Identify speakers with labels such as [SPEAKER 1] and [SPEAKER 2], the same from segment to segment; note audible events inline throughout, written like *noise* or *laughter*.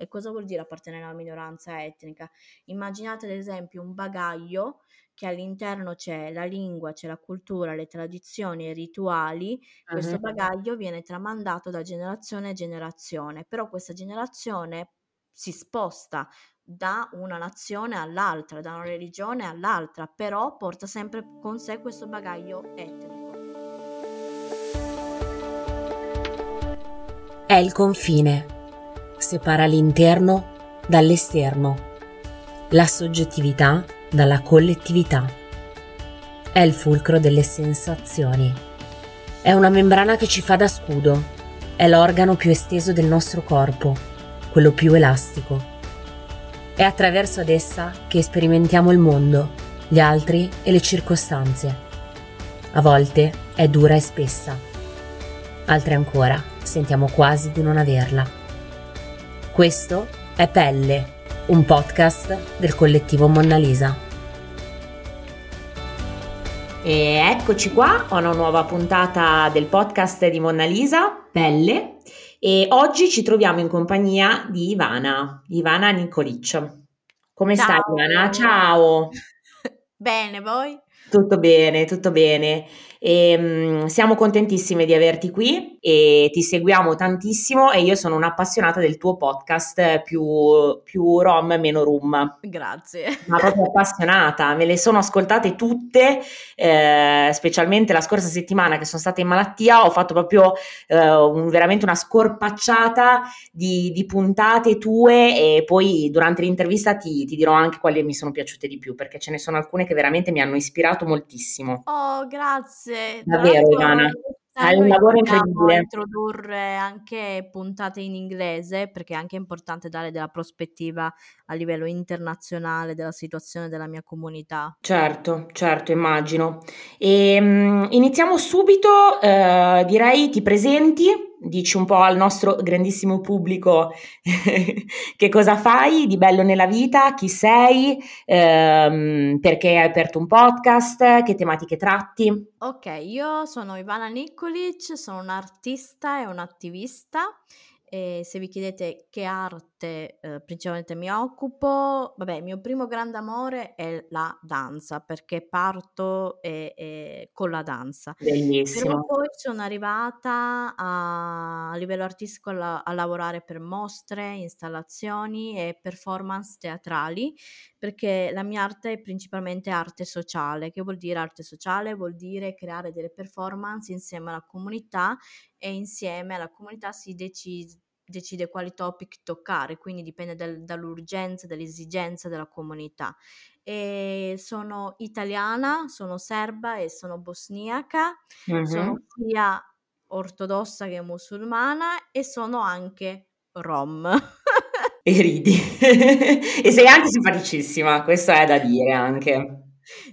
[SPEAKER 1] E cosa vuol dire appartenere alla minoranza etnica? Immaginate ad esempio un bagaglio che all'interno c'è la lingua, c'è la cultura, le tradizioni e i rituali, questo
[SPEAKER 2] Ah-ah.
[SPEAKER 1] bagaglio viene tramandato da generazione a generazione, però questa generazione si sposta da una nazione all'altra, da una religione all'altra, però porta sempre con sé questo bagaglio etnico.
[SPEAKER 3] È il confine, separa l'interno dall'esterno, la soggettività dalla collettività. È il fulcro delle sensazioni. È una membrana che ci fa da scudo. È l'organo più esteso del nostro corpo, quello più elastico. È attraverso ad essa che sperimentiamo il mondo, gli altri e le circostanze. A volte è dura e spessa. Altre ancora sentiamo quasi di non averla. Questo è Pelle un podcast del collettivo Monna Lisa.
[SPEAKER 2] E eccoci qua a una nuova puntata del podcast di Monna Lisa, Pelle, e oggi ci troviamo in compagnia di Ivana, Ivana Nicolic. Come
[SPEAKER 1] Ciao.
[SPEAKER 2] stai Ivana? Ciao! *laughs*
[SPEAKER 1] Bene, voi?
[SPEAKER 2] Tutto bene, tutto bene. E, um, siamo contentissime di averti qui e ti seguiamo tantissimo e io sono un'appassionata del tuo podcast più, più rom meno rum.
[SPEAKER 1] Grazie.
[SPEAKER 2] Ma proprio appassionata, me le sono ascoltate tutte, eh, specialmente la scorsa settimana che sono stata in malattia, ho fatto proprio eh, un, veramente una scorpacciata di, di, puntate tue e poi durante l'intervista ti, ti dirò anche quali mi sono piaciute di più perché ce ne sono alcune che veramente mi hanno ispirato moltissimo.
[SPEAKER 1] Oh, grazie.
[SPEAKER 2] Davvero, Ivana. Hai un lavoro incredibile.
[SPEAKER 1] introdurre anche puntate in inglese perché è anche importante dare della prospettiva a livello internazionale della situazione della mia comunità.
[SPEAKER 2] Certo, certo, immagino. E, um, iniziamo subito, uh, direi ti presenti, dici un po' al nostro grandissimo pubblico *laughs* che cosa fai di bello nella vita, chi sei, ehm, perché hai aperto un podcast, che tematiche tratti.
[SPEAKER 1] Ok, io sono Ivana Nikolic, sono un'artista e un'attivista. E se vi chiedete che arte eh, principalmente mi occupo, vabbè, il mio primo grande amore è la danza, perché parto e, e con la danza.
[SPEAKER 2] Bellissimo.
[SPEAKER 1] Però poi sono arrivata a, a livello artistico a, a, lavorare per mostre, installazioni e performance teatrali, perché la mia arte è principalmente arte sociale. Che vuol dire arte sociale? Vuol dire creare delle performance insieme alla comunità e insieme alla comunità si decide, decide quali topic toccare, quindi dipende dal, dall'urgenza, dall'esigenza della comunità. E sono italiana, sono serba e sono bosniaca,
[SPEAKER 2] Mhm.
[SPEAKER 1] sono sia ortodossa che musulmana e sono anche rom.
[SPEAKER 2] E ridi. *laughs* e sei anche simpaticissima, questo è da dire anche.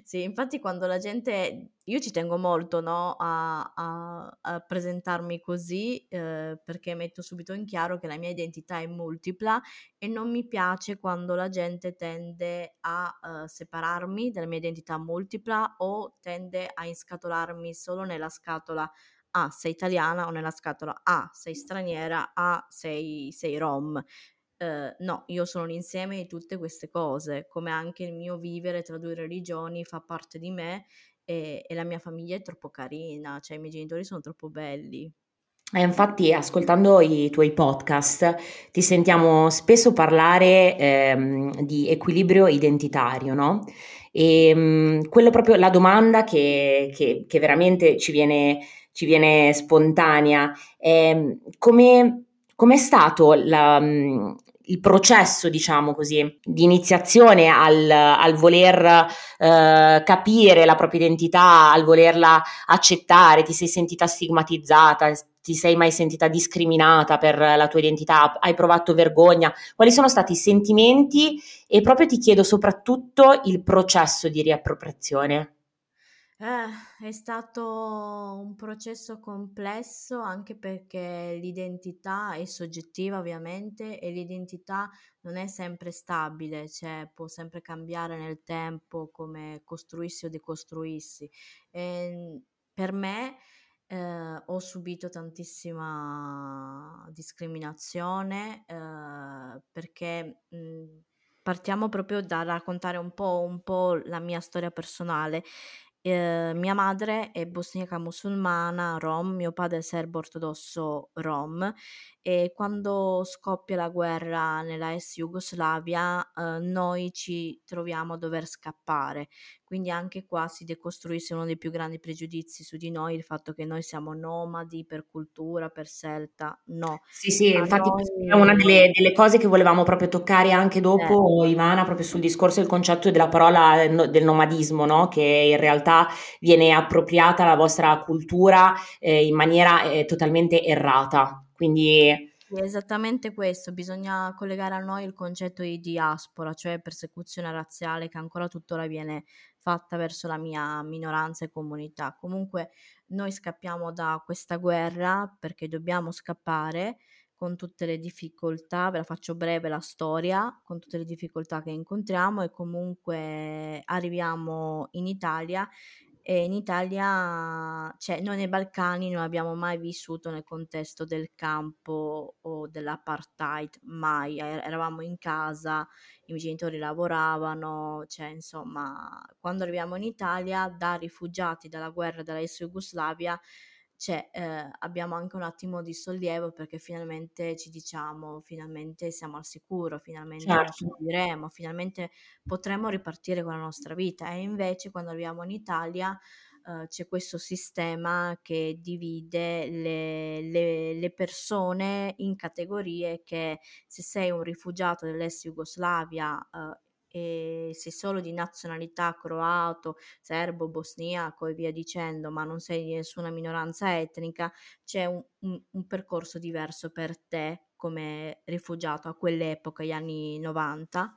[SPEAKER 1] Sì, infatti quando la gente, io ci tengo molto no, a, a- a presentarmi così eh, perché metto subito in chiaro che la mia identità è multipla e non mi piace quando la gente tende a eh, separarmi dalla mia identità multipla o tende a inscatolarmi solo nella scatola A, sei italiana o nella scatola A, sei straniera, A, sei, sei rom. Eh, no, io sono l'insieme di tutte queste cose, come anche il mio vivere tra due religioni fa parte di me e, e la mia famiglia è troppo carina, cioè i miei genitori sono troppo belli.
[SPEAKER 2] Eh, infatti, ascoltando i tuoi podcast, ti sentiamo spesso parlare ehm, di equilibrio identitario, no? E mh, quello proprio la domanda che, che, che veramente ci viene, ci viene spontanea è come com'è stato la, mh, il processo, diciamo così, di iniziazione al, al voler eh, capire la propria identità, al volerla accettare, ti sei sentita stigmatizzata, ti sei mai sentita discriminata per la tua identità, hai provato vergogna, quali sono stati i sentimenti e proprio ti chiedo soprattutto il processo di riappropriazione.
[SPEAKER 1] Eh, è stato un processo complesso anche perché l'identità è soggettiva ovviamente e l'identità non è sempre stabile, cioè può sempre cambiare nel tempo come costruirsi o decostruirsi. E per me Ehm, ho subito tantissima discriminazione, ehm, perché, mhmm, partiamo proprio da raccontare un po' un po' la mia storia personale. Ehm, mia madre è bosniaca musulmana rom, mio padre è serbo ortodosso rom e quando scoppia la guerra nella ex Jugoslavia, uhm, noi ci troviamo a dover scappare. Quindi anche qua si decostruisce uno dei più grandi pregiudizi su di noi, il fatto che noi siamo nomadi per cultura, per scelta. No,
[SPEAKER 2] Sì, sì,
[SPEAKER 1] a
[SPEAKER 2] infatti questa è una
[SPEAKER 1] noi
[SPEAKER 2] delle delle cose che volevamo proprio toccare anche
[SPEAKER 1] eh.
[SPEAKER 2] dopo, Ivana, proprio sul discorso del concetto della parola del nomadismo, no, che in realtà viene appropriata alla vostra cultura, ehm, in maniera, ehm, totalmente errata. Quindi
[SPEAKER 1] È esattamente questo, bisogna collegare a noi il concetto di diaspora, cioè persecuzione razziale che ancora tuttora viene fatta verso la mia minoranza e comunità. Comunque noi scappiamo da questa guerra perché dobbiamo scappare con tutte le difficoltà, ve la faccio breve la storia, con tutte le difficoltà che incontriamo e comunque arriviamo in Italia e in Italia cioè noi nei Balcani non abbiamo mai vissuto nel contesto del campo o dell'apartheid, mai. Eravamo in casa, i miei genitori lavoravano, cioè insomma, quando arriviamo in Italia da rifugiati dalla guerra della ex Jugoslavia, cioè, ehm, abbiamo anche un attimo di sollievo perché finalmente ci diciamo: "Finalmente siamo al sicuro, finalmente
[SPEAKER 2] certo.
[SPEAKER 1] subiremo, finalmente potremo ripartire con la nostra vita". E invece quando arriviamo in Italia, uhm, c'è questo sistema che divide le le le persone in categorie che se sei un rifugiato dell'ex Jugoslavia, uhm, e sei solo di nazionalità croato, serbo, bosniaco e via dicendo, ma non sei di nessuna minoranza etnica, c'è un un un percorso diverso per te come rifugiato a quell'epoca, gli anni '90.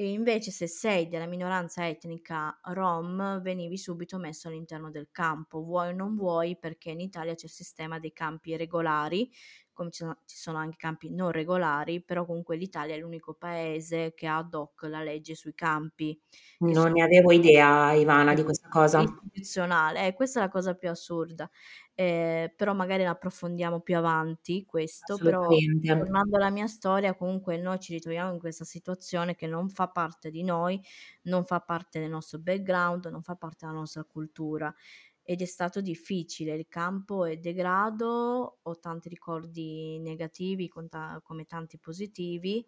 [SPEAKER 1] E invece se sei della minoranza etnica rom, venivi subito messo all'interno del campo, vuoi o non vuoi, perché in Italia c'è il sistema dei campi regolari, come ci sono ci sono anche campi non regolari, però comunque l'Italia è l'unico paese che ha ad hoc la legge sui campi,
[SPEAKER 2] Non
[SPEAKER 1] sono
[SPEAKER 2] ne avevo idea, Ivana, di questa cosa.
[SPEAKER 1] istituzionale. Eh, questa è la cosa più assurda. Ehm, però magari la approfondiamo più avanti questo, però tornando alla mia storia, comunque noi ci ritroviamo in questa situazione che non fa parte di noi, non fa parte del nostro background, non fa parte della nostra cultura ed è stato difficile. Il campo è degrado, ho tanti ricordi negativi ta come tanti positivi,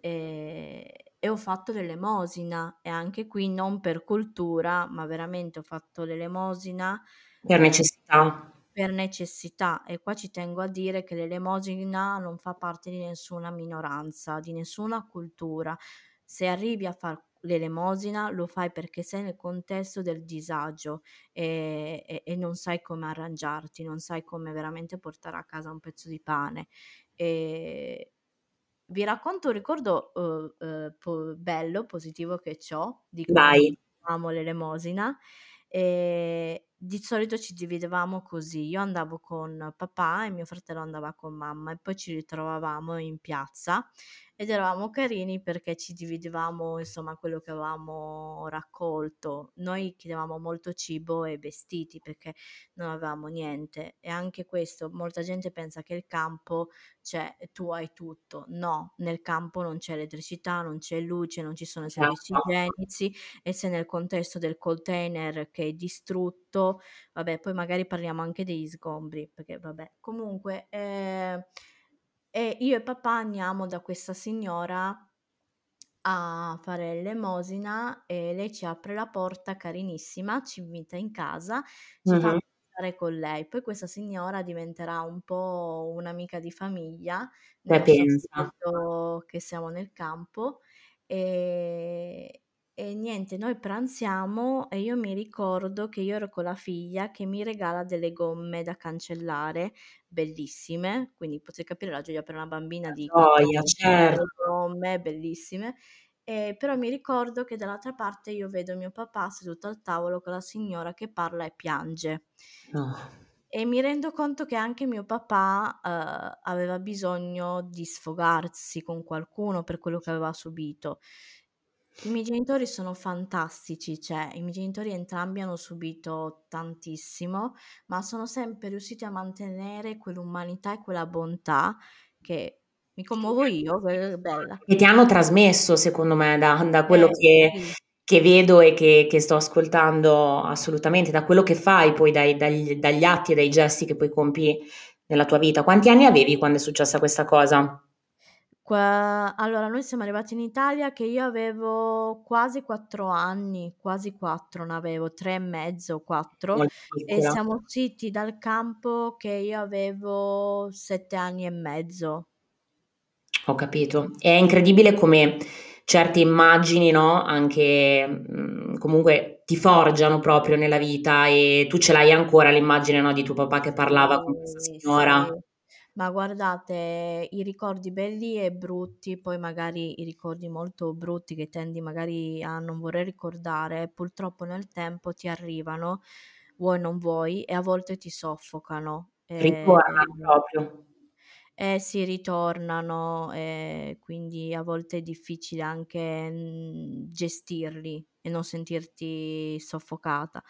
[SPEAKER 1] ehm, e ho fatto l'elemosina e anche qui non per cultura, ma veramente ho fatto l'elemosina,
[SPEAKER 2] Per necessità.
[SPEAKER 1] per necessità e qua ci tengo a dire che l'elemosina non fa parte di nessuna minoranza, di nessuna cultura. Se arrivi a far l'elemosina lo fai perché sei nel contesto del disagio, ehm, e e non sai come arrangiarti, non sai come veramente portare a casa un pezzo di pane. Ehm, vi racconto un ricordo, uhm, uhm, po bello, positivo che c'ho di
[SPEAKER 2] Vai.
[SPEAKER 1] facevamo l'elemosina. Ehm, di solito ci dividevamo così: io andavo con papà e mio fratello andava con mamma e poi ci ritrovavamo in piazza ed eravamo carini perché ci dividevamo insomma quello che avevamo raccolto. Noi chiedevamo molto cibo e vestiti perché non avevamo niente e anche questo, molta gente pensa che il campo cioè tu hai tutto. No, nel campo non c'è elettricità, non c'è luce, non ci sono i servizi
[SPEAKER 2] Esatto.
[SPEAKER 1] igienici e se nel contesto del container che è distrutto, vabbè poi magari parliamo anche degli sgombri, perché vabbè. Comunque, ehm, e io e papà andiamo da questa signora a fare l'elemosina e lei ci apre la porta carinissima, ci invita in casa, ci fa
[SPEAKER 2] Mh-mh.
[SPEAKER 1] stare con lei. Poi questa signora diventerà un po' un'amica di famiglia,
[SPEAKER 2] Te
[SPEAKER 1] nello
[SPEAKER 2] pensa.
[SPEAKER 1] che siamo nel campo, ehm, e niente, noi pranziamo e io mi ricordo che io ero con la figlia che mi regala delle gomme da cancellare bellissime, quindi potete capire la gioia per una bambina di 14
[SPEAKER 2] gioia, certo.
[SPEAKER 1] gomme bellissime. Ehm, però mi ricordo che dall'altra parte io vedo mio papà seduto al tavolo con la signora che parla e piange.
[SPEAKER 2] No.
[SPEAKER 1] E mi rendo conto che anche mio papà, uhm, aveva bisogno di sfogarsi con qualcuno per quello che aveva subito. I miei genitori sono fantastici, cioè i miei genitori entrambi hanno subito tantissimo, ma sono sempre riusciti a mantenere quell'umanità e quella bontà che mi commuovo io, che bella.
[SPEAKER 2] Che ti hanno trasmesso, secondo me, da, da quello
[SPEAKER 1] Eh,
[SPEAKER 2] che,
[SPEAKER 1] sì.
[SPEAKER 2] che vedo e che, che sto ascoltando assolutamente, da quello che fai poi, dai- dagli, dagli atti e dai gesti che poi compi nella tua vita. Quanti anni avevi quando è successa questa cosa?
[SPEAKER 1] Qua- allora, noi siamo arrivati in Italia che io avevo quasi quattro anni, quasi quattro, ne avevo tre e mezzo, quattro, e siamo usciti dal campo che io avevo sette anni e mezzo.
[SPEAKER 2] Ho capito. È incredibile come certe immagini, no? Anche mh, comunque ti forgiano proprio nella vita e tu ce l'hai ancora l'immagine, no, di tuo papà che parlava con questa signora.
[SPEAKER 1] sì. Ma guardate, i ricordi belli e brutti, poi magari i ricordi molto brutti che tendi magari a non voler ricordare, purtroppo nel tempo ti arrivano, vuoi non vuoi, e a volte ti soffocano. E,
[SPEAKER 2] Ritornano proprio.
[SPEAKER 1] eh sì, ritornano, e quindi a volte è difficile anche mm, gestirli e non sentirti soffocata.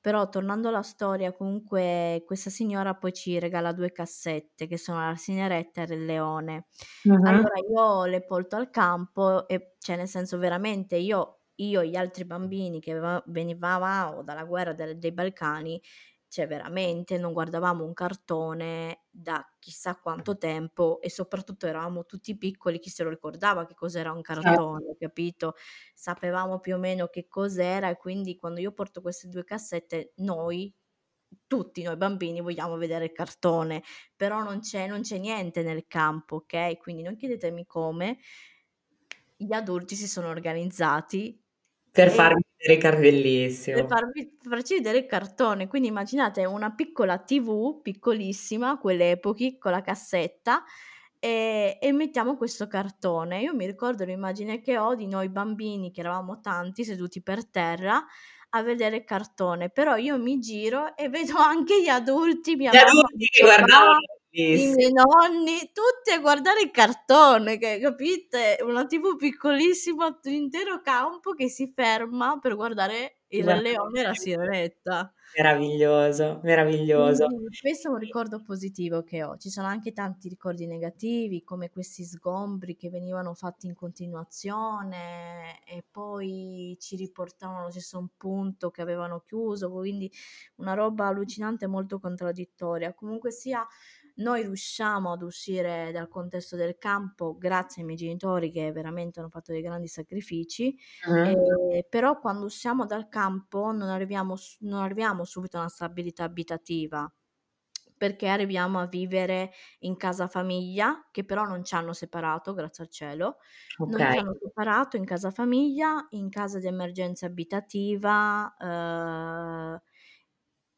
[SPEAKER 1] Però tornando alla storia, comunque questa signora poi ci regala due cassette che sono la Sineretta e il Leone.
[SPEAKER 2] Mhm.
[SPEAKER 1] Allora io le porto al campo e cioè nel senso veramente io, io e gli altri bambini che venivamo dalla guerra dei Balcani, cioè veramente non guardavamo un cartone da chissà quanto tempo e soprattutto eravamo tutti piccoli, chi se lo ricordava che cos'era un
[SPEAKER 2] Certo.
[SPEAKER 1] cartone, capito? Sapevamo più o meno che cos'era e quindi quando io porto queste due cassette, noi, tutti noi bambini, vogliamo vedere il cartone, però non c'è, non c'è niente nel campo, ok? Quindi non chiedetemi come. Gli adulti si sono organizzati
[SPEAKER 2] Per
[SPEAKER 1] e
[SPEAKER 2] farmi vedere i car-
[SPEAKER 1] per
[SPEAKER 2] bellissimo.
[SPEAKER 1] farvi, farci vedere il cartone. Quindi immaginate una piccola TV, piccolissima, quelle epoche, con la cassetta, e, e mettiamo questo cartone. Io mi ricordo l'immagine che ho di noi bambini, che eravamo tanti, seduti per terra, a vedere il cartone. Però io mi giro e vedo anche gli adulti, mia
[SPEAKER 2] Gli
[SPEAKER 1] mamma,
[SPEAKER 2] adulti
[SPEAKER 1] mio
[SPEAKER 2] che guardavano,
[SPEAKER 1] papà, i miei nonni, tutti a guardare il cartone, che capite? Una TV piccolissima, tutto intero campo che si ferma per guardare il Re Leone e la Sirenetta.
[SPEAKER 2] Meraviglioso, meraviglioso.
[SPEAKER 1] Quindi questo è un ricordo positivo che ho. Ci sono anche tanti ricordi negativi, come questi sgombri che venivano fatti in continuazione e poi ci riportavano allo stesso punto che avevano chiuso, quindi una roba allucinante e molto contraddittoria. Comunque sia, noi riusciamo ad uscire dal contesto del campo grazie ai miei genitori che veramente hanno fatto dei grandi sacrifici,
[SPEAKER 2] Mhm.
[SPEAKER 1] eh, però quando usciamo dal campo non arriviamo, non arriviamo subito a una stabilità abitativa perché arriviamo a vivere in casa famiglia, che però non ci hanno separato, grazie al cielo, non
[SPEAKER 2] Ok.
[SPEAKER 1] ci hanno separato in casa famiglia, in casa di emergenza abitativa, eh,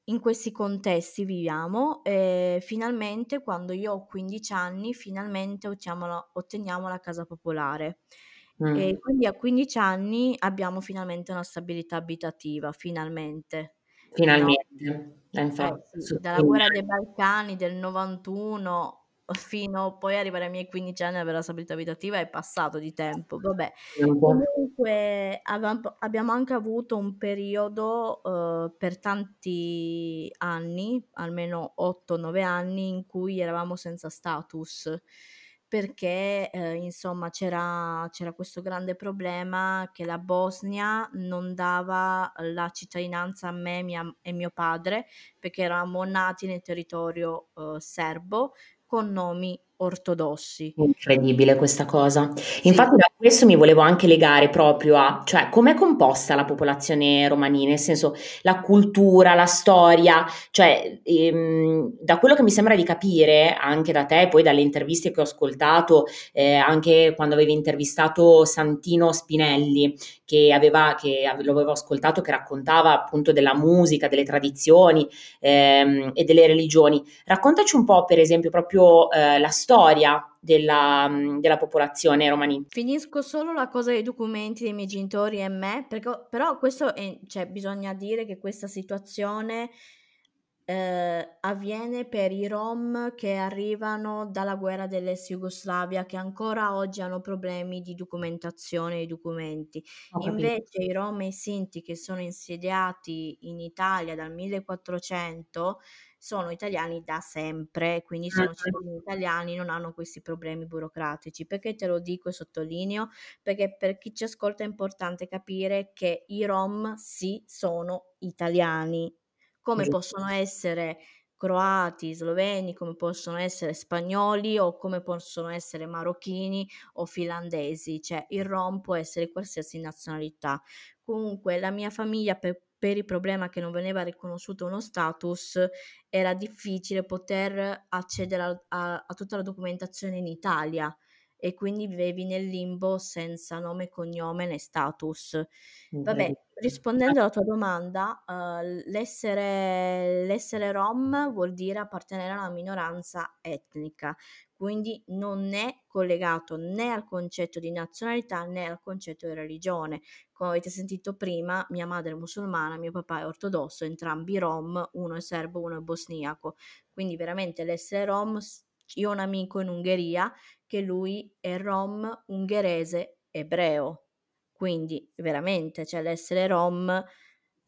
[SPEAKER 1] in questi contesti viviamo e finalmente quando io ho 15 anni, finalmente otteniamo la, otteniamo la casa popolare.
[SPEAKER 2] Mm.
[SPEAKER 1] E quindi a 15 anni abbiamo finalmente una stabilità abitativa, finalmente. No?
[SPEAKER 2] Finalmente. Eh,
[SPEAKER 1] Eh
[SPEAKER 2] infatti,
[SPEAKER 1] sì,
[SPEAKER 2] su
[SPEAKER 1] dalla
[SPEAKER 2] 15
[SPEAKER 1] guerra dei. Balcani del 91 fino poi arrivare ai miei 15 anni ad avere la stabilità abitativa è passato di tempo. Vabbè,
[SPEAKER 2] Tempo.
[SPEAKER 1] comunque abbiamo anche avuto un periodo eh, per tanti anni, almeno 8-9 anni, in cui eravamo senza status. Perché eh, insomma c'era, c'era questo grande problema che la Bosnia non dava la cittadinanza a me mia- e mio padre perché eravamo nati nel territorio eh, serbo con nomi ortodossi.
[SPEAKER 2] Incredibile questa cosa.
[SPEAKER 1] Sì,
[SPEAKER 2] Infatti da questo mi volevo anche legare proprio a, cioè, com'è composta la popolazione romani, nel senso la cultura, la storia, cioè, ehm, da quello che mi sembra di capire anche da te, poi dalle interviste che ho ascoltato, eh, anche quando avevi intervistato Santino Spinelli, che aveva, che lo avevo ascoltato, che raccontava appunto della musica, delle tradizioni, ehm, e delle religioni. Raccontaci un po', per esempio, proprio eh, la storia della, della popolazione romani.
[SPEAKER 1] Finisco solo la cosa dei documenti dei miei genitori e me, perché, però questo è, cioè, bisogna dire che questa situazione eh, avviene per i Rom che arrivano dalla guerra dell'ex Jugoslavia, che ancora oggi hanno problemi di documentazione dei documenti. Invece i Rom e i Sinti che sono insediati in Italia dal 1400 sono italiani da sempre, quindi sono cittadini italiani, non hanno questi problemi burocratici. Perché te lo dico e sottolineo? Perché per chi ci ascolta è importante capire che i Rom sì sono italiani, come
[SPEAKER 2] Giusto.
[SPEAKER 1] possono essere croati, sloveni, come possono essere spagnoli o come possono essere marocchini o finlandesi, cioè il rom può essere qualsiasi nazionalità. Comunque la mia famiglia per, per il problema che non veniva riconosciuto uno status era difficile poter accedere a, a, a tutta la documentazione in Italia e quindi vivevi nel limbo senza nome cognome né status. Vabbè, rispondendo alla tua domanda, uh, l'essere, l'essere rom vuol dire appartenere a una minoranza etnica, quindi non è collegato né al concetto di nazionalità né al concetto di religione. Come avete sentito prima, mia madre è musulmana, mio papà è ortodosso, entrambi rom, uno è serbo, uno è bosniaco. Quindi veramente l'essere rom, io ho un amico in Ungheria che lui è rom ungherese ebreo. Quindi veramente, cioè l'essere rom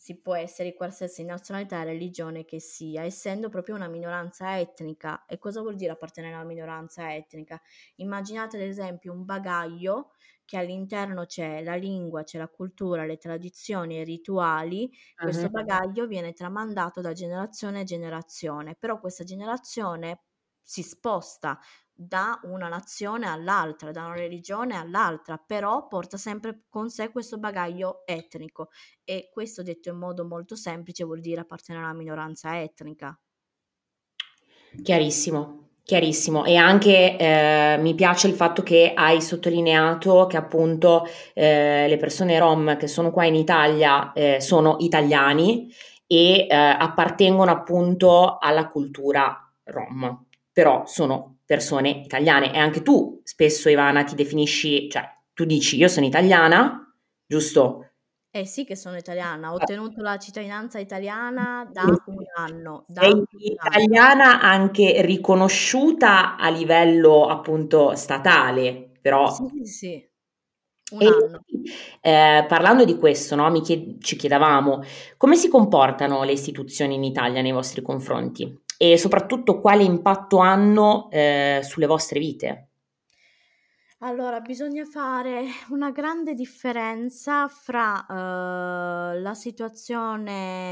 [SPEAKER 1] si può essere di qualsiasi nazionalità e religione che sia, essendo proprio una minoranza etnica. E cosa vuol dire appartenere a una minoranza etnica? Immaginate ad esempio un bagaglio che all'interno c'è la lingua, c'è la cultura, le tradizioni e i rituali. Questo uh-huh. bagaglio viene tramandato da generazione a generazione, però questa generazione si sposta da una nazione all'altra, da una religione all'altra, però porta sempre con sé questo bagaglio etnico e questo detto in modo molto semplice vuol dire appartenere a una minoranza etnica.
[SPEAKER 2] Chiarissimo, chiarissimo. E anche eh, mi piace il fatto che hai sottolineato che appunto eh, le persone rom che sono qua in Italia eh, sono italiani e eh, appartengono appunto alla cultura rom, però sono persone italiane. E anche tu spesso, Ivana, ti definisci, cioè tu dici io sono italiana, giusto?
[SPEAKER 1] Eh sì che sono italiana, ho ottenuto la cittadinanza italiana da un anno. Da
[SPEAKER 2] Sei
[SPEAKER 1] un
[SPEAKER 2] italiana anno. anche riconosciuta a livello appunto statale, però...
[SPEAKER 1] Sì, sì, sì. Un anno.
[SPEAKER 2] Eh, parlando di questo, no, chied- ci chiedevamo come si comportano le istituzioni in Italia nei vostri confronti? E soprattutto quale impatto hanno eh, sulle vostre vite?
[SPEAKER 1] Allora, bisogna fare una grande differenza fra uh, la situazione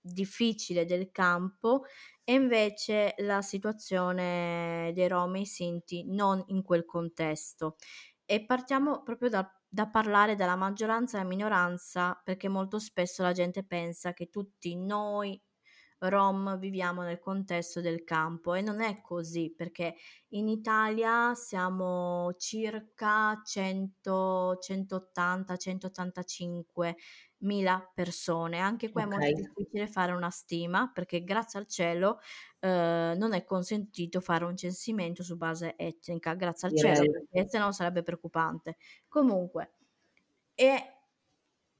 [SPEAKER 1] difficile del campo e invece la situazione dei Rom e Sinti non in quel contesto. E partiamo proprio da, da parlare della maggioranza e la minoranza perché molto spesso la gente pensa che tutti noi rom viviamo nel contesto del campo e non è così perché in Italia siamo circa 100, 180, 185 mila persone. Anche qua okay. è molto difficile fare una stima perché grazie al cielo eh, non è consentito fare un censimento su base etnica, grazie al Direi. cielo, perché se no sarebbe preoccupante. Comunque, e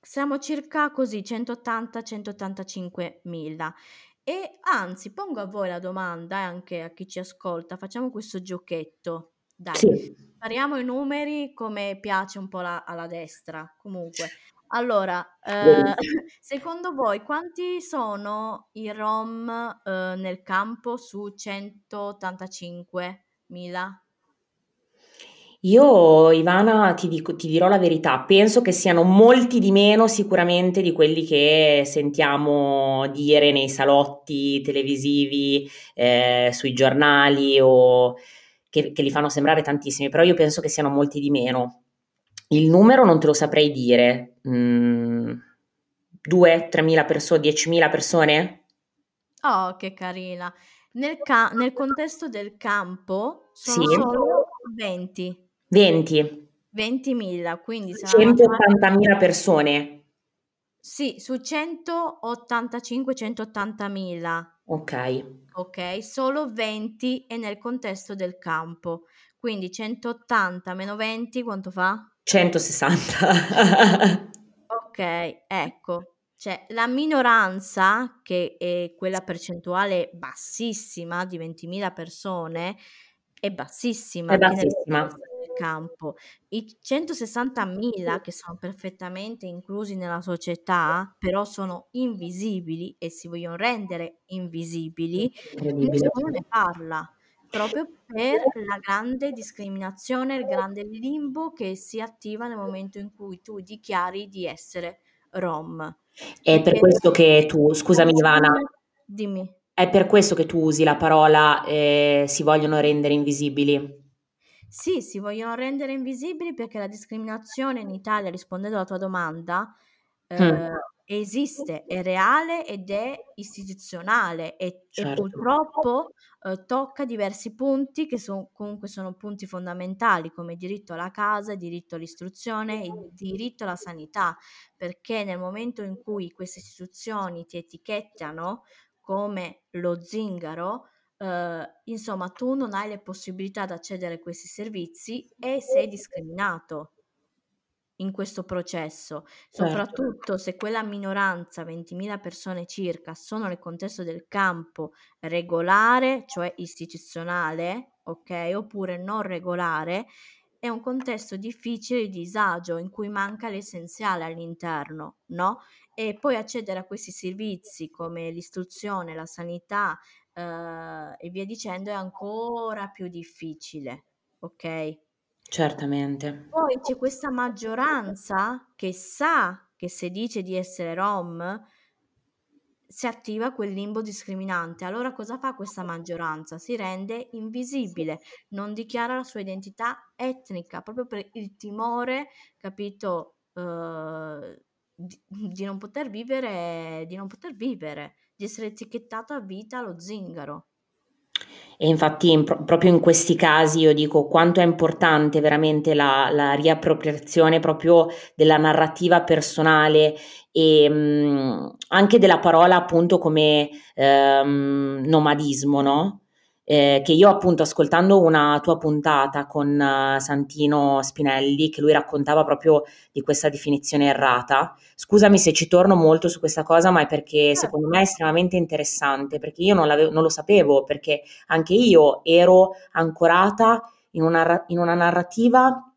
[SPEAKER 1] siamo circa così 180-185 mila. E anzi, pongo a voi la domanda e anche a chi ci ascolta, facciamo questo giochetto. Dai, sì. spariamo i numeri come piace un po' la, alla destra. Comunque, allora, eh, *laughs* secondo voi quanti sono i rom eh, nel campo su 185 mila?
[SPEAKER 2] Io, Ivana, ti, dico, ti dirò la verità, penso che siano molti di meno sicuramente di quelli che sentiamo dire nei salotti televisivi, eh, sui giornali o che, che li fanno sembrare tantissimi, però io penso che siano molti di meno. Il numero non te lo saprei dire. Mm, 2, 3.000 persone, 10.000 persone?
[SPEAKER 1] Oh, che carina. Nel, ca- nel contesto del campo sono sì. solo 20.
[SPEAKER 2] 20.
[SPEAKER 1] 20.000, quindi
[SPEAKER 2] 180.000 persone.
[SPEAKER 1] Sì, su 185-180.000.
[SPEAKER 2] Ok.
[SPEAKER 1] Ok, solo 20 è nel contesto del campo. Quindi 180 meno 20 quanto fa?
[SPEAKER 2] 160.
[SPEAKER 1] ok, ecco. Cioè, la minoranza, che è quella percentuale bassissima di 20.000 persone, è bassissima
[SPEAKER 2] È
[SPEAKER 1] che nel
[SPEAKER 2] bassissima.
[SPEAKER 1] Campo. I 160.000 che sono perfettamente inclusi nella società, però sono invisibili e si vogliono rendere invisibili, nessuno ne parla, proprio per la grande discriminazione, il grande limbo che si attiva nel momento in cui tu dichiari di essere rom.
[SPEAKER 2] È per questo che tu scusami Ivana,
[SPEAKER 1] Dimmi.
[SPEAKER 2] è per questo che tu usi la parola, ehm, "si vogliono rendere invisibili"?
[SPEAKER 1] Sì, si vogliono rendere invisibili perché la discriminazione in Italia, rispondendo alla tua domanda,
[SPEAKER 2] Mh.
[SPEAKER 1] ehm, esiste, è reale ed è istituzionale e e
[SPEAKER 2] Certo.
[SPEAKER 1] purtroppo, uhm, tocca diversi punti che son comunque sono punti fondamentali, come il diritto alla casa, il diritto all'istruzione, il diritto alla sanità, perché nel momento in cui queste istituzioni ti etichettano come lo zingaro, uhm, insomma tu non hai le possibilità di accedere a questi servizi e sei discriminato in questo processo,
[SPEAKER 2] Certo.
[SPEAKER 1] soprattutto se quella minoranza, 20.000 persone circa, sono nel contesto del campo regolare, cioè istituzionale, okay, oppure non regolare, è un contesto difficile di disagio in cui manca l'essenziale all'interno, no, e poi accedere a questi servizi come l'istruzione, la sanità, uhm, e via dicendo è ancora più difficile, okay?
[SPEAKER 2] Certamente.
[SPEAKER 1] Poi c'è questa maggioranza che sa che se dice di essere rom si attiva quel limbo discriminante. Allora cosa fa questa maggioranza? Si rende invisibile, non dichiara la sua identità etnica, proprio per il timore, capito, uhm, di di non poter vivere di non poter vivere, di essere etichettato a vita lo zingaro.
[SPEAKER 2] E infatti in pro proprio in questi casi io dico quanto è importante veramente la la riappropriazione proprio della narrativa personale, ehm, anche della parola appunto come, ehm, nomadismo, no, ehm, che io appunto ascoltando una tua puntata con Santino Spinelli, che lui raccontava proprio di questa definizione errata scusami se ci torno molto su questa cosa, ma è perché secondo me è estremamente interessante, perché io non l'avevo non lo sapevo, perché anche io ero ancorata in una in una narrativa,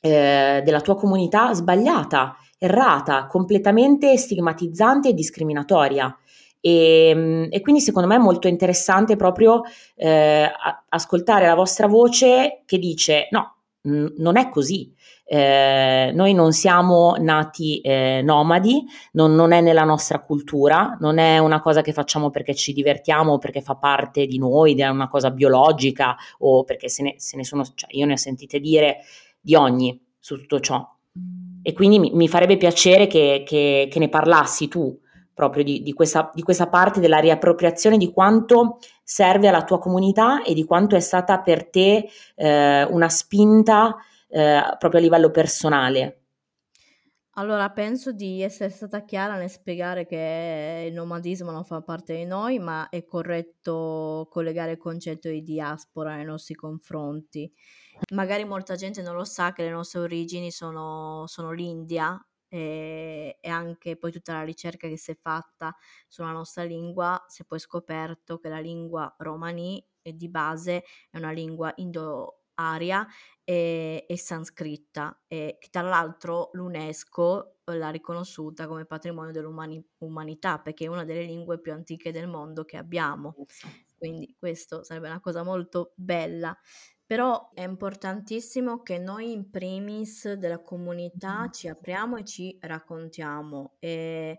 [SPEAKER 2] ehm, della tua comunità sbagliata, errata, completamente stigmatizzante e discriminatoria. Ehm, e quindi secondo me è molto interessante proprio, a ascoltare la vostra voce che dice: "No, n non è così. Ehm, noi non siamo nati, ehm, nomadi, non non è nella nostra cultura, non è una cosa che facciamo perché ci divertiamo o perché fa parte di noi, è una cosa biologica o perché se ne se ne sono cioè io ne ho sentite dire di ogni su tutto ciò. E quindi mi mi farebbe piacere che che che ne parlassi tu, proprio di di questa di questa parte della riappropriazione, di quanto serve alla tua comunità e di quanto è stata per te, ehm, una spinta, ehm, proprio a livello personale.
[SPEAKER 1] Allora, penso di essere stata chiara nel spiegare che il nomadismo non fa parte di noi, ma è corretto collegare il concetto di diaspora nei nostri confronti. Magari molta gente non lo sa che le nostre origini sono sono l'India, ehm, e anche poi tutta la ricerca che si è fatta sulla nostra lingua, si è poi scoperto che la lingua romani è di base è una lingua indo-aria, ehm, e sanscrita, e che tra l'altro l'UNESCO l'ha riconosciuta come patrimonio dell'umani umanità, perché è una delle lingue più antiche del mondo che abbiamo. Quindi questo sarebbe una cosa molto bella. Però è importantissimo che noi in primis della comunità ci apriamo e ci raccontiamo. E,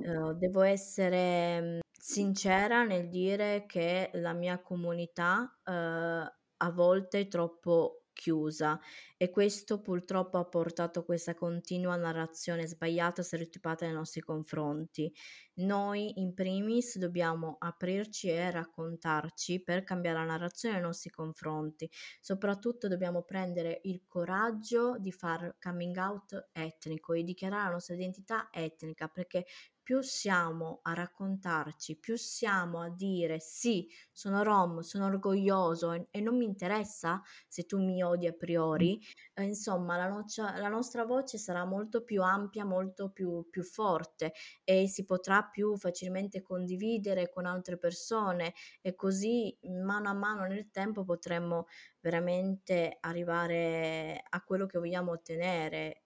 [SPEAKER 1] uhm, devo essere, mhmm, sincera nel dire che la mia comunità, uhm, a volte è troppo chiusa e questo purtroppo ha portato questa continua narrazione sbagliata, stereotipata nei nostri confronti. Noi in primis dobbiamo aprirci e raccontarci per cambiare la narrazione nei nostri confronti. Soprattutto dobbiamo prendere il coraggio di far coming out etnico e dichiarare la nostra identità etnica, perché più siamo a raccontarci, più siamo a dire sì, sono rom, sono orgoglioso e, e non mi interessa se tu mi odi a priori, eh, insomma la, noccia, la, nostra voce sarà molto più ampia, molto più, più forte e si potrà più facilmente condividere con altre persone e così mano a mano nel tempo potremmo veramente arrivare a quello che vogliamo ottenere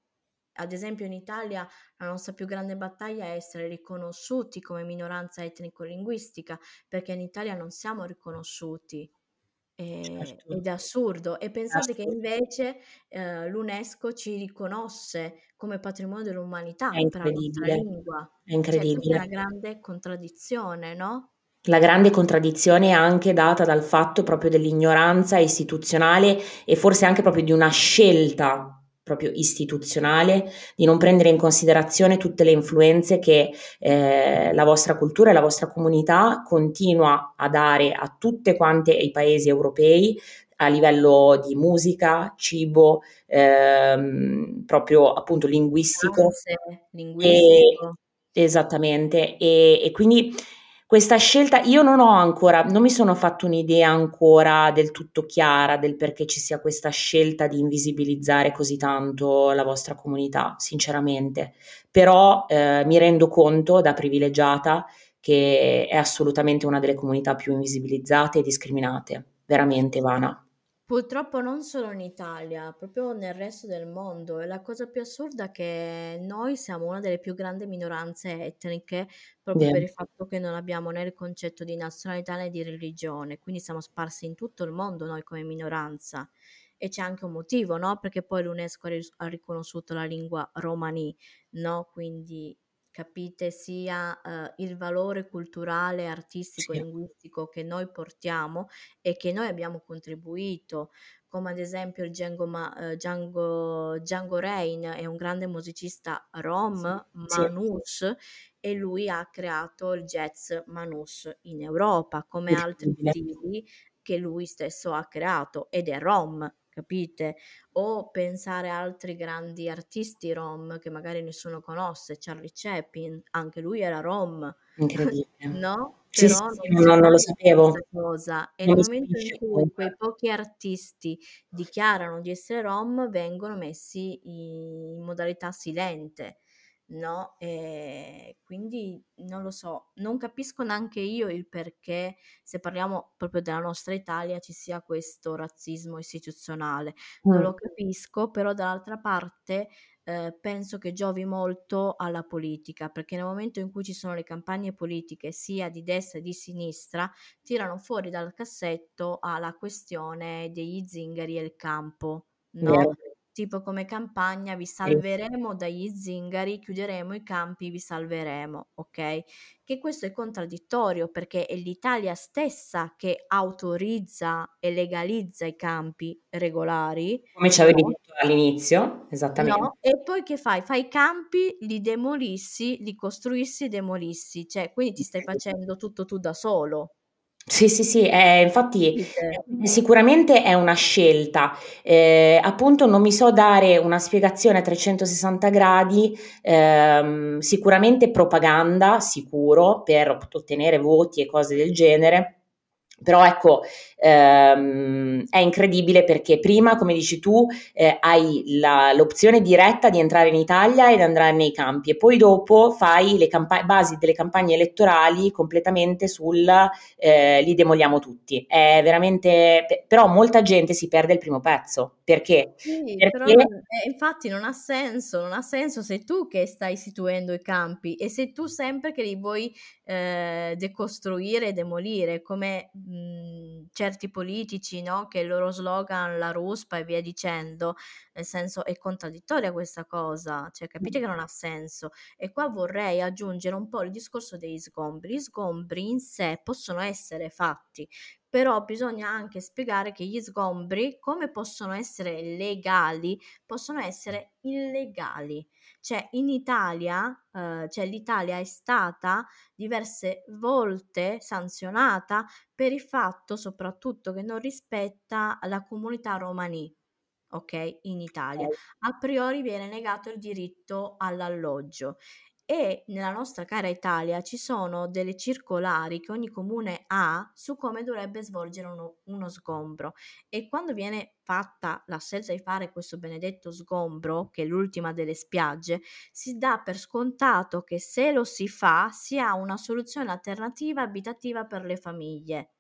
[SPEAKER 1] ad esempio in Italia la nostra più grande battaglia è essere riconosciuti come minoranza etnico-linguistica, perché in Italia non siamo riconosciuti. certo. Ed è assurdo. E pensate che invece eh, l'UNESCO ci riconosce come patrimonio dell'umanità per la nostra lingua.
[SPEAKER 2] È incredibile. Cioè,
[SPEAKER 1] è una grande contraddizione, no?
[SPEAKER 2] La grande contraddizione è anche data dal fatto proprio dell'ignoranza istituzionale e forse anche proprio di una scelta proprio istituzionale, di non prendere in considerazione tutte le influenze che eh, la vostra cultura e la vostra comunità continua a dare a tutte quante i paesi europei a livello di musica, cibo, ehm, proprio appunto linguistico.
[SPEAKER 1] Anse, linguistico.
[SPEAKER 2] E, esattamente, e, e quindi questa scelta io non ho ancora, non mi sono fatto un'idea ancora del tutto chiara del perché ci sia questa scelta di invisibilizzare così tanto la vostra comunità, sinceramente. Però eh, mi rendo conto da privilegiata che è assolutamente una delle comunità più invisibilizzate e discriminate. Veramente, Vana.
[SPEAKER 1] Purtroppo non solo in Italia, proprio nel resto del mondo. E la cosa più assurda è che noi siamo una delle più grandi minoranze etniche proprio
[SPEAKER 2] Vero.
[SPEAKER 1] per il fatto che non abbiamo né il concetto di nazionalità né di religione, quindi siamo sparsi in tutto il mondo noi come minoranza. E c'è anche un motivo, no? Perché poi l'UNESCO ha, ris- ha riconosciuto la lingua romani, no? Quindi capite sia uh, il valore culturale, artistico e linguistico che noi portiamo e che noi abbiamo contribuito, come ad esempio il Django, Ma, uh, Django, Django Rein è un grande musicista rom, sì, manus, sì. e lui ha creato il jazz manus in Europa, come altri stili che lui stesso ha creato ed è rom capite? O pensare a altri grandi artisti rom che magari nessuno conosce, Charlie Chaplin, anche lui era rom. *laughs*
[SPEAKER 2] Incredibile.
[SPEAKER 1] no?
[SPEAKER 2] Sì, Però sì, non, non, non lo sapevo.
[SPEAKER 1] Cosa. E nel momento in cui quei pochi artisti dichiarano di essere rom, vengono messi in modalità silente no? E quindi non lo so, non capisco neanche io il perché, se parliamo proprio della nostra Italia, ci sia questo razzismo istituzionale. Non lo capisco, però dall'altra parte eh, penso che giovi molto alla politica, perché nel momento in cui ci sono le campagne politiche, sia di destra che di sinistra, tirano fuori dal cassetto alla questione degli zingari e il campo, no? Tipo come campagna vi salveremo dagli zingari, chiuderemo i campi, vi salveremo, ok? Che questo è contraddittorio perché è l'Italia stessa che autorizza e legalizza i campi regolari.
[SPEAKER 2] Come ci avevi no? detto all'inizio, esattamente. No?
[SPEAKER 1] E poi che fai? Fai i campi, li demolissi, li costruissi demolissi, cioè quindi ti stai facendo tutto tu da solo.
[SPEAKER 2] Sì, sì, sì, eh, infatti eh, sicuramente è una scelta. Eh, appunto non mi so dare una spiegazione a 360 gradi, ehm, sicuramente propaganda, sicuro, per ottenere voti e cose del genere. Però ecco, ehm, è incredibile perché prima, come dici tu, eh, hai la, l'opzione diretta di entrare in Italia ed andare nei campi e poi dopo fai le campa- basi delle campagne elettorali completamente sul eh, li demoliamo tutti. È veramente, però molta gente si perde il primo pezzo. Perché?
[SPEAKER 1] Sì, perché... Però, eh, infatti non ha senso, non ha senso se tu che stai istituendo i campi e se tu sempre che li vuoi eh, decostruire e demolire, come mh, mhmm, certi politici, no? che il loro slogan la ruspa e via dicendo, nel senso è contraddittoria questa cosa, cioè capite che non ha senso. E qua vorrei aggiungere un po' il discorso degli sgombri. Gli sgombri in sé possono essere fatti, però bisogna anche spiegare che gli sgombri, come possono essere legali, possono essere illegali. Cioè in Italia, eh, cioè l'Italia è stata diverse volte sanzionata per il fatto soprattutto che non rispetta la comunità romani. Ok, in Italia. A priori viene negato il diritto all'alloggio e nella nostra cara Italia ci sono delle circolari che ogni comune ha su come dovrebbe svolgere uno, uno sgombro e quando viene fatta la scelta di fare questo benedetto sgombro, che è l'ultima delle spiagge, si dà per scontato che se lo si fa si ha una soluzione alternativa abitativa per le famiglie.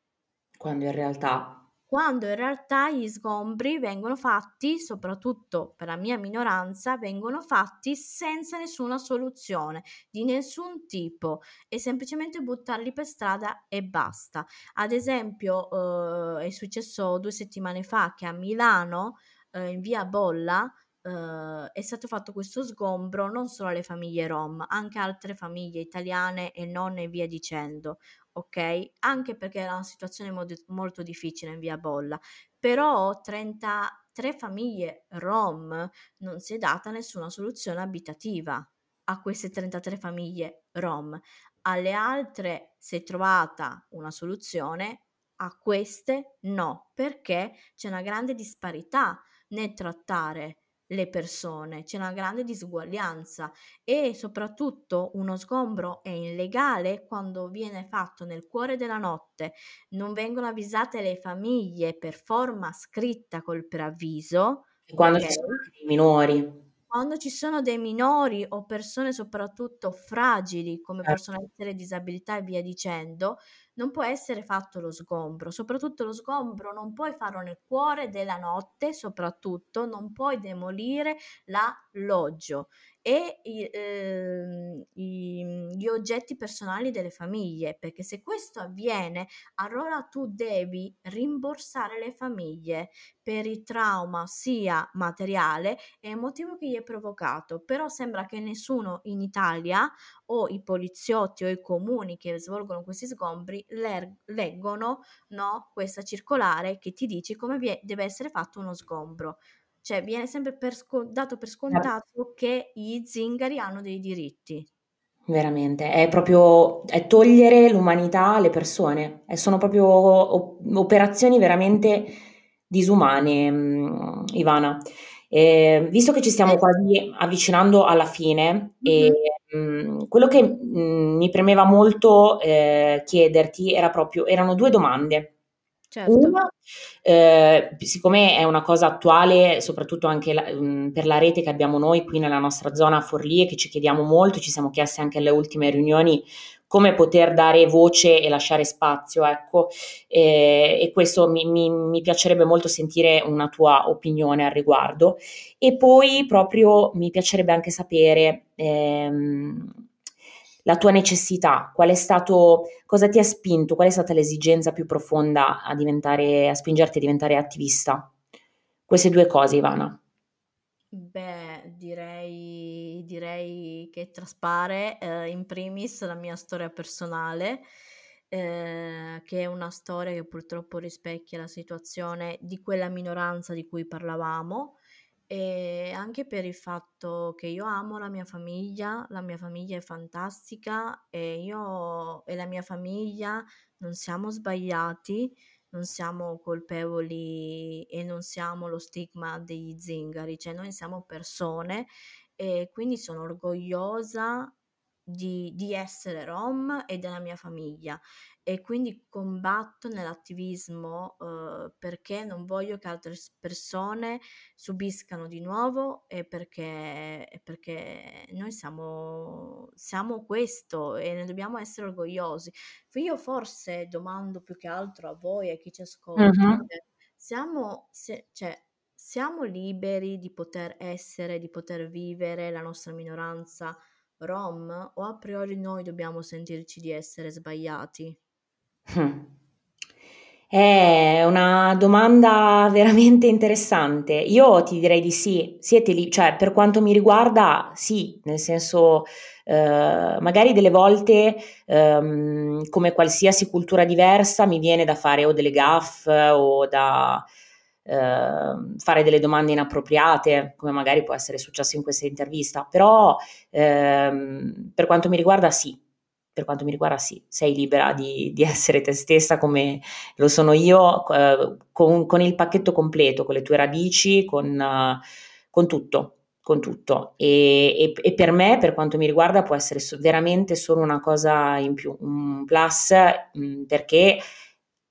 [SPEAKER 2] Quando in realtà
[SPEAKER 1] quando in realtà gli sgombri vengono fatti, soprattutto per la mia minoranza, vengono fatti senza nessuna soluzione di nessun tipo e semplicemente buttarli per strada e basta. Ad esempio, eh, è successo due settimane fa che a Milano, eh, in via Bolla, eh, è stato fatto questo sgombro non solo alle famiglie rom, anche altre famiglie italiane e non e via dicendo ok? Anche perché era una situazione mod- molto difficile in via Bolla, però 33 famiglie rom non si è data nessuna soluzione abitativa a queste 33 famiglie rom. Alle altre si è trovata una soluzione, a queste no, perché c'è una grande disparità nel trattare le persone, c'è una grande disuguaglianza e soprattutto uno sgombro è illegale quando viene fatto nel cuore della notte, non vengono avvisate le famiglie per forma scritta col preavviso.
[SPEAKER 2] E quando ci sono dei minori.
[SPEAKER 1] Quando ci sono dei minori o persone soprattutto fragili, come certo. possono essere disabilità e via dicendo, non può essere fatto lo sgombro, soprattutto lo sgombro non puoi farlo nel cuore della notte, soprattutto non puoi demolire l'alloggio e eh, gli oggetti personali delle famiglie, perché se questo avviene, allora tu devi rimborsare le famiglie per il trauma sia materiale e emotivo che gli è provocato. Però sembra che nessuno in Italia o i poliziotti o i comuni che svolgono questi sgombri ler- leggono no, questa circolare che ti dice come vie- deve essere fatto uno sgombro. Cioè viene sempre per sco- dato per scontato che gli zingari hanno dei diritti.
[SPEAKER 2] Veramente, è proprio è togliere l'umanità alle persone, e sono proprio operazioni veramente disumane, mh, Ivana. Eh, visto che ci stiamo quasi avvicinando alla fine, mm-hmm. e, mh, quello che mh, mi premeva molto eh, chiederti era proprio, erano due domande.
[SPEAKER 1] Certo. Una,
[SPEAKER 2] eh, siccome è una cosa attuale, soprattutto anche la, mh, mm, per la rete che abbiamo noi qui nella nostra zona Forlì e che ci chiediamo molto, ci siamo chiesti anche alle ultime riunioni come poter dare voce e lasciare spazio, ecco, eh, e questo mi, mi, mi, piacerebbe molto sentire una tua opinione al riguardo. E poi proprio mi piacerebbe anche sapere ehm, la tua necessità, qual è stato, cosa ti ha spinto, qual è stata l'esigenza più profonda a diventare, a spingerti a diventare attivista? Queste due cose, Ivana.
[SPEAKER 1] Beh, direi, direi che traspare eh, in primis la mia storia personale, eh, che è una storia che purtroppo rispecchia la situazione di quella minoranza di cui parlavamo, e anche per il fatto che io amo la mia famiglia, la mia famiglia è fantastica e io e la mia famiglia non siamo sbagliati, non siamo colpevoli e non siamo lo stigma degli zingari, cioè noi siamo persone e quindi sono orgogliosa di, di essere rom e della mia famiglia e quindi combatto nell'attivismo eh, perché non voglio che altre persone subiscano di nuovo e perché, perché noi siamo, siamo questo e ne dobbiamo essere orgogliosi. Io forse domando più che altro a voi e a chi ci ascolta, uh-huh. siamo, se, cioè, siamo liberi di poter essere, di poter vivere la nostra minoranza rom o a priori noi dobbiamo sentirci di essere sbagliati?
[SPEAKER 2] È una domanda veramente interessante. Io ti direi di sì, siete lì, cioè per quanto mi riguarda sì, nel senso eh, magari delle volte ehm, come qualsiasi cultura diversa mi viene da fare o delle gaffe o da eh, fare delle domande inappropriate, come magari può essere successo in questa intervista, però ehm, per quanto mi riguarda sì, per quanto mi riguarda sì, sei libera di, di essere te stessa come lo sono io, eh, con, con, il pacchetto completo, con le tue radici, con, uh, con tutto con tutto. E, e, e, per me, per quanto mi riguarda, può essere veramente solo una cosa in più, un plus, mh, mm, perché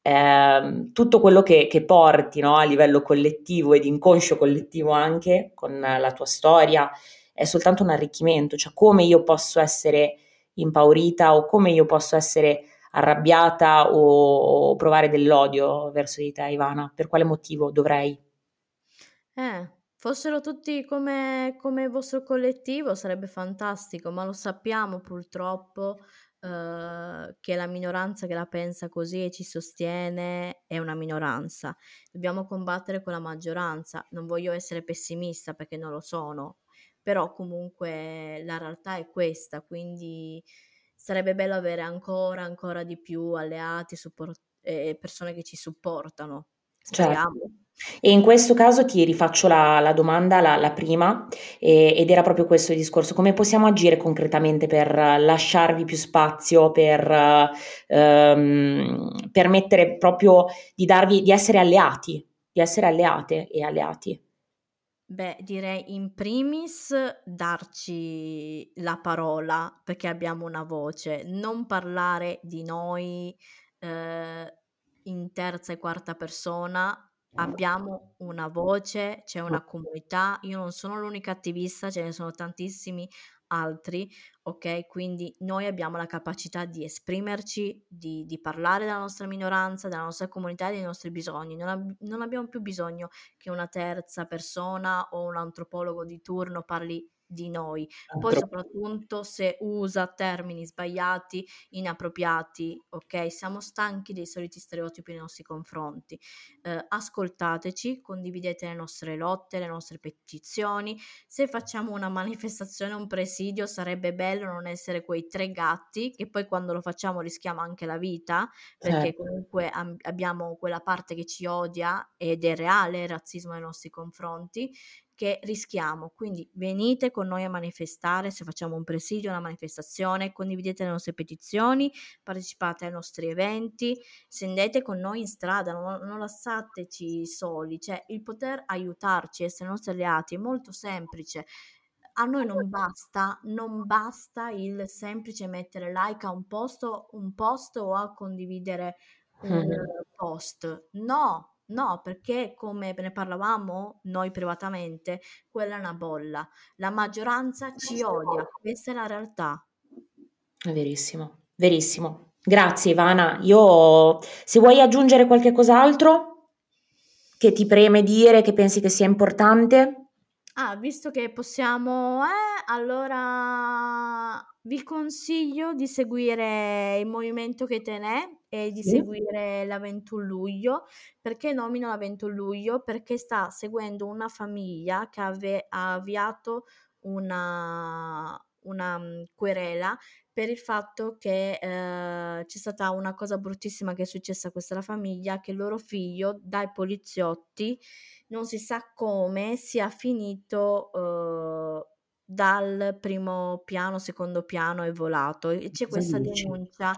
[SPEAKER 2] eh, tutto quello che, che porti no, a livello collettivo ed inconscio collettivo anche con la tua storia è soltanto un arricchimento, cioè come io posso essere impaurita o come io posso essere arrabbiata o, o provare dell'odio verso di te, Ivana, per quale motivo dovrei?
[SPEAKER 1] Eh, Fossero tutti come come vostro collettivo sarebbe fantastico, ma lo sappiamo purtroppo, uhm, che la minoranza che la pensa così e ci sostiene è una minoranza. Dobbiamo combattere con la maggioranza. Non voglio essere pessimista perché non lo sono, però comunque la realtà è questa, quindi sarebbe bello avere ancora, ancora di più alleati, suppor e persone che ci supportano.
[SPEAKER 2] Certo. E in questo caso ti rifaccio la, la domanda, la, la prima, e, ed era proprio questo il discorso: come possiamo agire concretamente per lasciarvi più spazio, per ehm, permettere proprio di darvi, di essere alleati, di essere alleate e alleati?
[SPEAKER 1] Beh, direi in primis darci la parola perché abbiamo una voce, non parlare di noi eh, in terza e quarta persona Abbiamo una voce, c'è una comunità, io non sono l'unica attivista, ce ne sono tantissimi altri, ok? Quindi noi abbiamo la capacità di esprimerci, di, di parlare della nostra minoranza, della nostra comunità e dei nostri bisogni. Non, ab- non abbiamo più bisogno che una terza persona o un antropologo di turno parli di noi. Poi soprattutto se usa termini sbagliati, inappropriati, ok? Siamo stanchi dei soliti stereotipi nei nostri confronti. Eh, ascoltateci, condividete le nostre lotte, le nostre petizioni. Se facciamo una manifestazione, un presidio, sarebbe bello non essere quei tre gatti che poi quando lo facciamo rischiamo anche la vita, perché certo. comunque am- abbiamo quella parte che ci odia ed è reale il razzismo nei nostri confronti che rischiamo. Quindi venite con noi a manifestare, se facciamo un presidio, una manifestazione, condividete le nostre petizioni, partecipate ai nostri eventi, scendete con noi in strada, non, non lasciateci soli, cioè il poter aiutarci, essere nostri alleati è molto semplice. A noi non basta, non basta il semplice mettere like a un posto, un post o a condividere un post. No, No, perché come ne parlavamo noi privatamente, quella è una bolla. La maggioranza ci odia, questa è la realtà.
[SPEAKER 2] È verissimo, verissimo. Grazie Ivana. Io, se vuoi aggiungere qualche cos'altro che ti preme dire, che pensi che sia importante.
[SPEAKER 1] Ah, visto che possiamo, eh, allora vi consiglio di seguire il movimento che te ne e di Sì. seguire la 21 luglio. Perché nomino la 21 luglio? Perché sta seguendo una famiglia che ave- ha avviato una, una mm, querela per il fatto che eh, c'è stata una cosa bruttissima che è successa a questa famiglia, che il loro figlio dai poliziotti non si sa come sia finito uh, dal primo piano, secondo piano e volato e c'è questa denuncia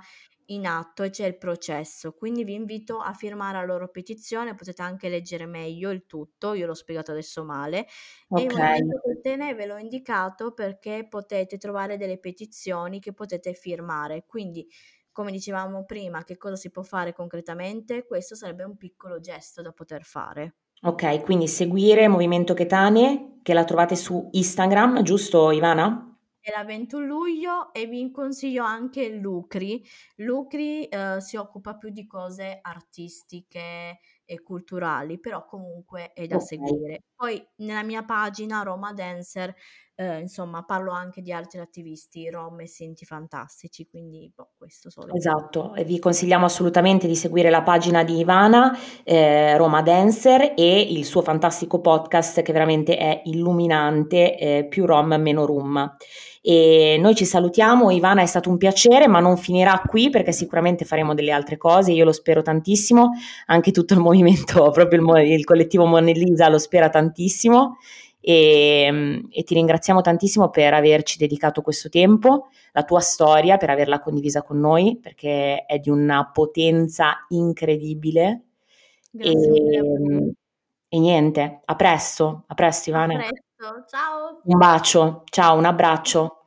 [SPEAKER 1] in atto e c'è il processo. Quindi vi invito a firmare la loro petizione, potete anche leggere meglio il tutto, io l'ho spiegato adesso male. Okay. E il Movimento Coltene ve l'ho indicato perché potete trovare delle petizioni che potete firmare. Quindi, come dicevamo prima, che cosa si può fare concretamente? Questo sarebbe un piccolo gesto da poter fare.
[SPEAKER 2] Ok, quindi seguire Movimento Chetane, che la trovate su Instagram, giusto Ivana?
[SPEAKER 1] La 21 luglio e vi consiglio anche Lucri. Lucri eh, si occupa più di cose artistiche e culturali, però comunque è da okay. seguire. Poi nella mia pagina Roma Dancer eh, insomma, parlo anche di altri attivisti rom e sinti fantastici, quindi boh, questo solo.
[SPEAKER 2] Esatto, e vi consigliamo assolutamente di seguire la pagina di Ivana, eh, Roma Dancer, e il suo fantastico podcast che veramente è illuminante, eh, più rom meno rum. E noi ci salutiamo, Ivana è stato un piacere, ma non finirà qui perché sicuramente faremo delle altre cose, io lo spero tantissimo, anche tutto il movimento, *laughs* proprio il, il collettivo Monelisa lo spera tantissimo. E, ehm, e, ti ringraziamo tantissimo per averci dedicato questo tempo, la tua storia, per averla condivisa con noi, perché è di una potenza incredibile. Grazie e, e niente, a presto, a presto Ivana. A
[SPEAKER 1] presto, ciao.
[SPEAKER 2] Un bacio, ciao, un abbraccio.